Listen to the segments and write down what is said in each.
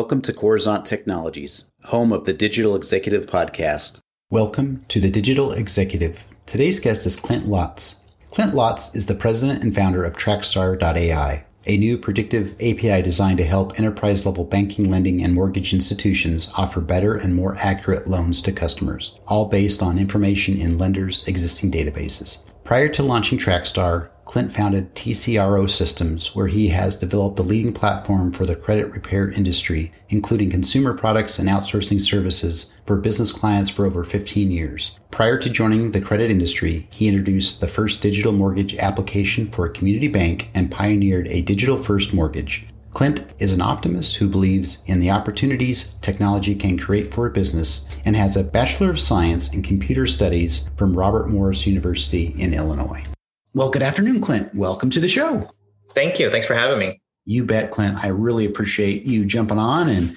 Welcome to Coruzant Technologies, home of the Digital Executive Podcast. Welcome to the Digital Executive. Today's guest is Clint Lotz. Clint Lotz is the president and founder of Trackstar.ai, a new predictive API designed to help enterprise level banking, lending, and mortgage institutions offer better and more accurate loans to customers, all based on information in lenders' existing databases. Prior to launching Trackstar, Clint founded TCRO Systems, where he has developed the leading platform for the credit repair industry, including consumer products and outsourcing services for business clients for over 15 years. Prior to joining the credit industry, he introduced the first digital mortgage application for a community bank and pioneered a digital first mortgage. Clint is an optimist who believes in the opportunities technology can create for a business and has a Bachelor of Science in Computer Studies from Robert Morris University in Illinois. Well, good afternoon, Clint. Welcome to the show. Thank you. Thanks for having me. You bet, Clint. I really appreciate you jumping on and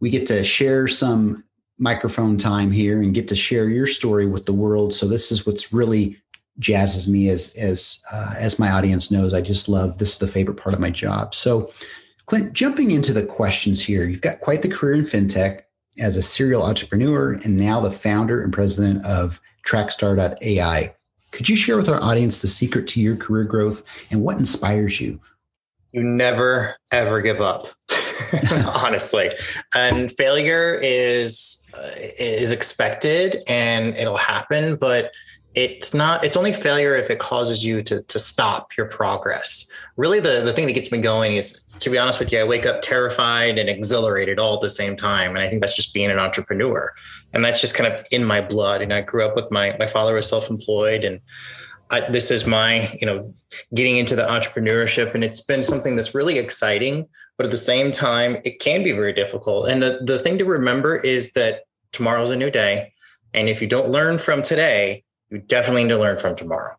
we get to share some microphone time here and get to share your story with the world. So this is what's really jazzes me as as uh, as my audience knows. I just love this is the favorite part of my job. So, Clint, jumping into the questions here, you've got quite the career in fintech as a serial entrepreneur and now the founder and president of Trackstar.ai. Could you share with our audience the secret to your career growth and what inspires you? You never ever give up, honestly. And failure is uh, is expected and it'll happen, but it's not it's only failure if it causes you to to stop your progress. Really the the thing that gets me going is to be honest with you i wake up terrified and exhilarated all at the same time and i think that's just being an entrepreneur. And that's just kind of in my blood and i grew up with my my father was self-employed and I, this is my you know getting into the entrepreneurship and it's been something that's really exciting but at the same time it can be very difficult. And the the thing to remember is that tomorrow's a new day and if you don't learn from today you definitely need to learn from tomorrow.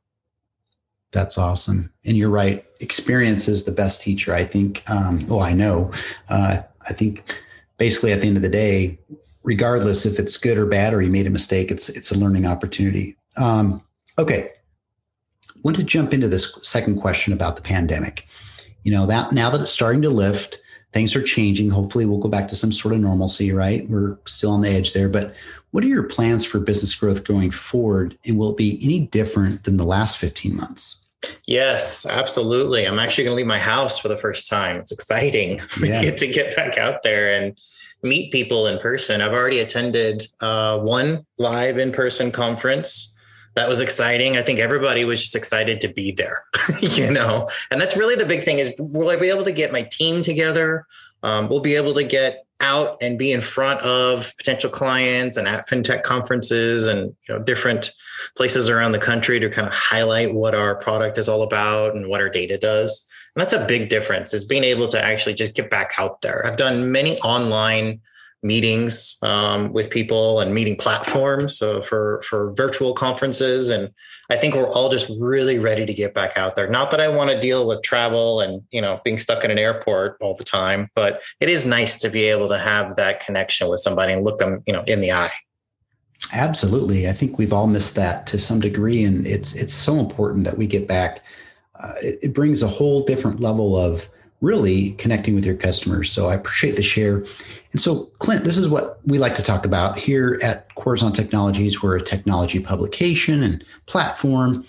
That's awesome. And you're right. Experience is the best teacher. I think, um, well, I know, uh, I think basically at the end of the day, regardless if it's good or bad, or you made a mistake, it's, it's a learning opportunity. Um, okay. Want to jump into this second question about the pandemic. You know, that now that it's starting to lift, things are changing. Hopefully, we'll go back to some sort of normalcy, right? We're still on the edge there. But what are your plans for business growth going forward? And will it be any different than the last 15 months? Yes, absolutely. I'm actually going to leave my house for the first time. It's exciting. Yeah. get to get back out there and meet people in person. I've already attended uh, one live in person conference that was exciting. I think everybody was just excited to be there, you know, and that's really the big thing is will I be able to get my team together? Um, we'll be able to get out and be in front of potential clients and at fintech conferences and you know different places around the country to kind of highlight what our product is all about and what our data does. And that's a big difference is being able to actually just get back out there. I've done many online meetings um, with people and meeting platforms so for for virtual conferences. And i think we're all just really ready to get back out there. Not that i want to deal with travel and you know being stuck in an airport all the time but it is nice to be able to have that connection with somebody and look them you know in the eye. Absolutely. I think we've all missed that to some degree and it's it's so important that we get back. Uh, it, it brings a whole different level of really connecting with your customers. So I appreciate the share. And so, Clint, this is what we like to talk about here at Coruzant Technologies. We're a technology publication and platform.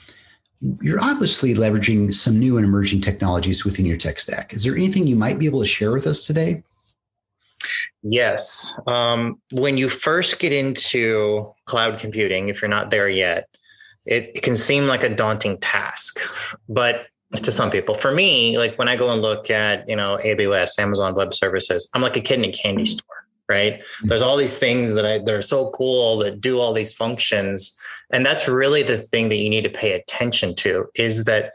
You're obviously leveraging some new and emerging technologies within your tech stack. Is there anything you might be able to share with us today? Yes. Um, when you first get into cloud computing, if you're not there yet, it, it can seem like a daunting task. But to some people. For me, like when I go and look at, you know, AWS, Amazon Web Services, I'm like a kid in a candy store, right? Mm-hmm. There's all these things that I that are so cool that do all these functions. And that's really the thing that you need to pay attention to is that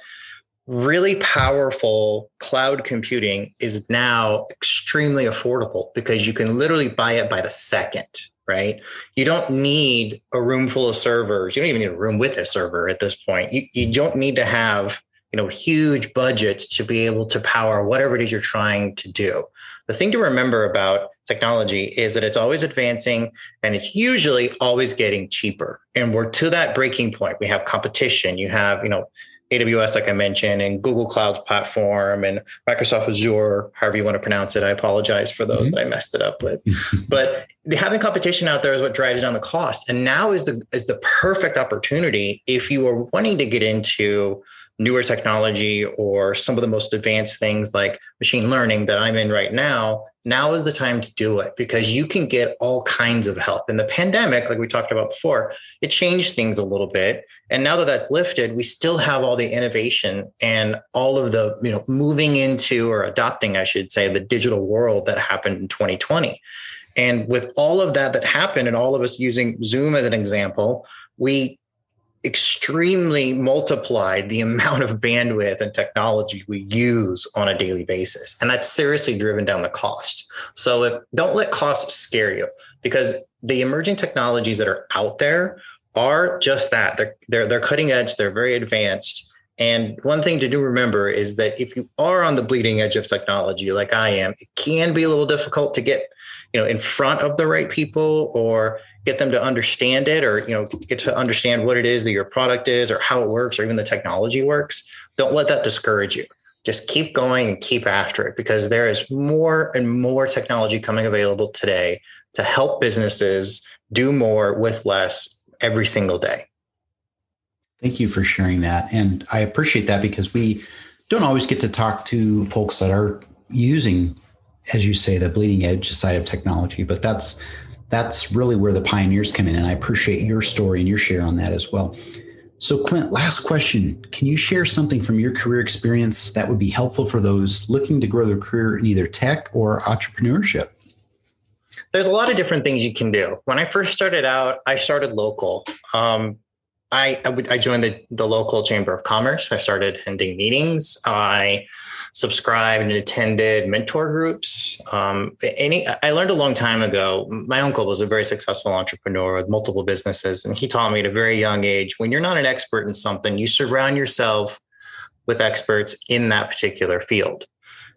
really powerful cloud computing is now extremely affordable because you can literally buy it by the second right you don't need a room full of servers you don't even need a room with a server at this point you, you don't need to have you know huge budgets to be able to power whatever it is you're trying to do the thing to remember about technology is that it's always advancing and it's usually always getting cheaper and we're to that breaking point we have competition you have you know AWS, like I mentioned, and Google Cloud Platform and Microsoft Azure, however you want to pronounce it. I apologize for those mm-hmm. that I messed it up with. but having competition out there is what drives down the cost. And now is the is the perfect opportunity if you are wanting to get into newer technology or some of the most advanced things like machine learning that I'm in right now, now is the time to do it because you can get all kinds of help. In the pandemic, like we talked about before, it changed things a little bit. And now that that's lifted, we still have all the innovation and all of the, you know, moving into or adopting, I should say, the digital world that happened in 2020. And with all of that that happened and all of us using Zoom as an example, we extremely multiplied the amount of bandwidth and technology we use on a daily basis. And that's seriously driven down the cost. So if, don't let costs scare you because the emerging technologies that are out there are just that. They're, they're, they're cutting edge, they're very advanced. And one thing to do remember is that if you are on the bleeding edge of technology like I am, it can be a little difficult to get, you know, in front of the right people or get them to understand it or you know get to understand what it is that your product is or how it works or even the technology works don't let that discourage you. Just keep going and keep after it because there is more and more technology coming available today to help businesses do more with less every single day. Thank you for sharing that. And i appreciate that because we don't always get to talk to folks that are using as you say the bleeding edge side of technology but that's that's really where the pioneers come in. And I appreciate your story and your share on that as well. So, Clint, last question. Can you share something from your career experience that would be helpful for those looking to grow their career in either tech or entrepreneurship? There's a lot of different things you can do. When I first started out, I started local. Um, I, I, would, I joined the, the local chamber of commerce. I started attending meetings. I subscribed and attended mentor groups. Um, any, I learned a long time ago. My uncle was a very successful entrepreneur with multiple businesses, and he taught me at a very young age: when you're not an expert in something, you surround yourself with experts in that particular field,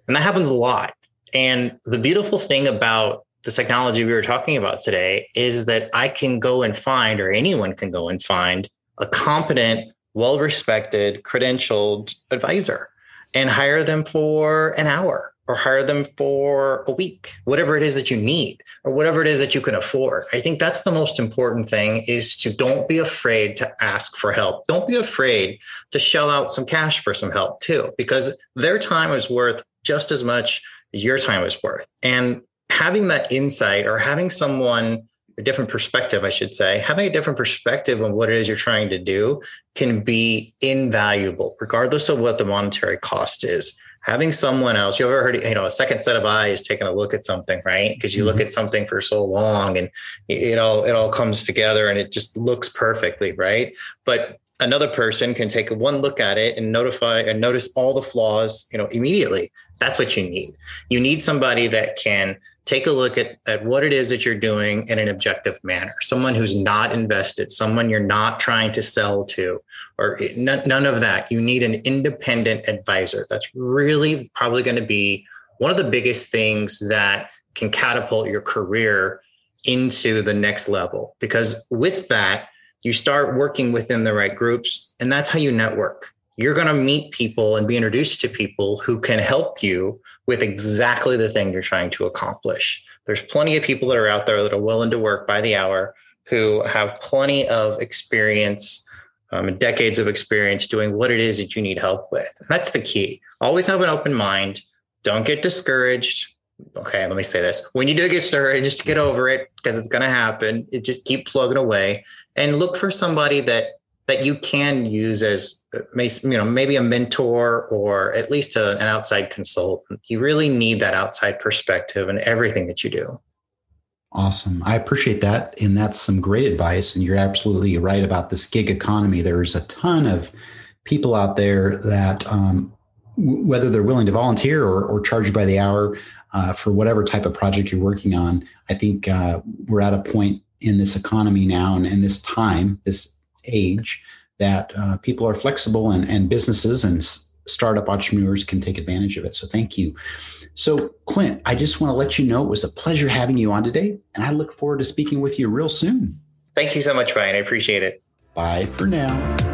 and that happens a lot. And the beautiful thing about the technology we were talking about today is that I can go and find, or anyone can go and find, a competent, well respected, credentialed advisor and hire them for an hour or hire them for a week whatever it is that you need or whatever it is that you can afford. I think that's the most important thing is to don't be afraid to ask for help. Don't be afraid to shell out some cash for some help too because their time is worth just as much your time is worth. And having that insight or having someone a different perspective, I should say, having a different perspective on what it is you're trying to do can be invaluable, regardless of what the monetary cost is. Having someone else, you've ever heard, you know, a second set of eyes taking a look at something, right? Because you mm-hmm. look at something for so long and it all it all comes together and it just looks perfectly, right? But another person can take one look at it and notify and notice all the flaws, you know, immediately. That's what you need. You need somebody that can take a look at, at what it is that you're doing in an objective manner. Someone who's not invested, someone you're not trying to sell to, or none, none of that. You need an independent advisor. That's really probably going to be one of the biggest things that can catapult your career into the next level. Because with that, you start working within the right groups, and that's how you network. You're going to meet people and be introduced to people who can help you with exactly the thing you're trying to accomplish. There's plenty of people that are out there that are willing to work by the hour who have plenty of experience um, decades of experience doing what it is that you need help with. And that's the key. Always have an open mind. Don't get discouraged. Okay, let me say this. When you do get discouraged, just get over it because it's going to happen. It just keep plugging away and look for somebody that that you can use as you know maybe a mentor or at least a, an outside consultant. You really need that outside perspective in everything that you do. Awesome. I appreciate that and that's some great advice and you're absolutely right about this gig economy. There's a ton of people out there that um, whether they're willing to volunteer or, or charge you by the hour uh, for whatever type of project you're working on i think uh, we're at a point in this economy now and in this time this age that uh, people are flexible and, and businesses and s- startup entrepreneurs can take advantage of it. So thank you. So, Clint, I just want to let you know it was a pleasure having you on today, and I look forward to speaking with you real soon. Thank you so much, Ryan. I appreciate it. Bye for now.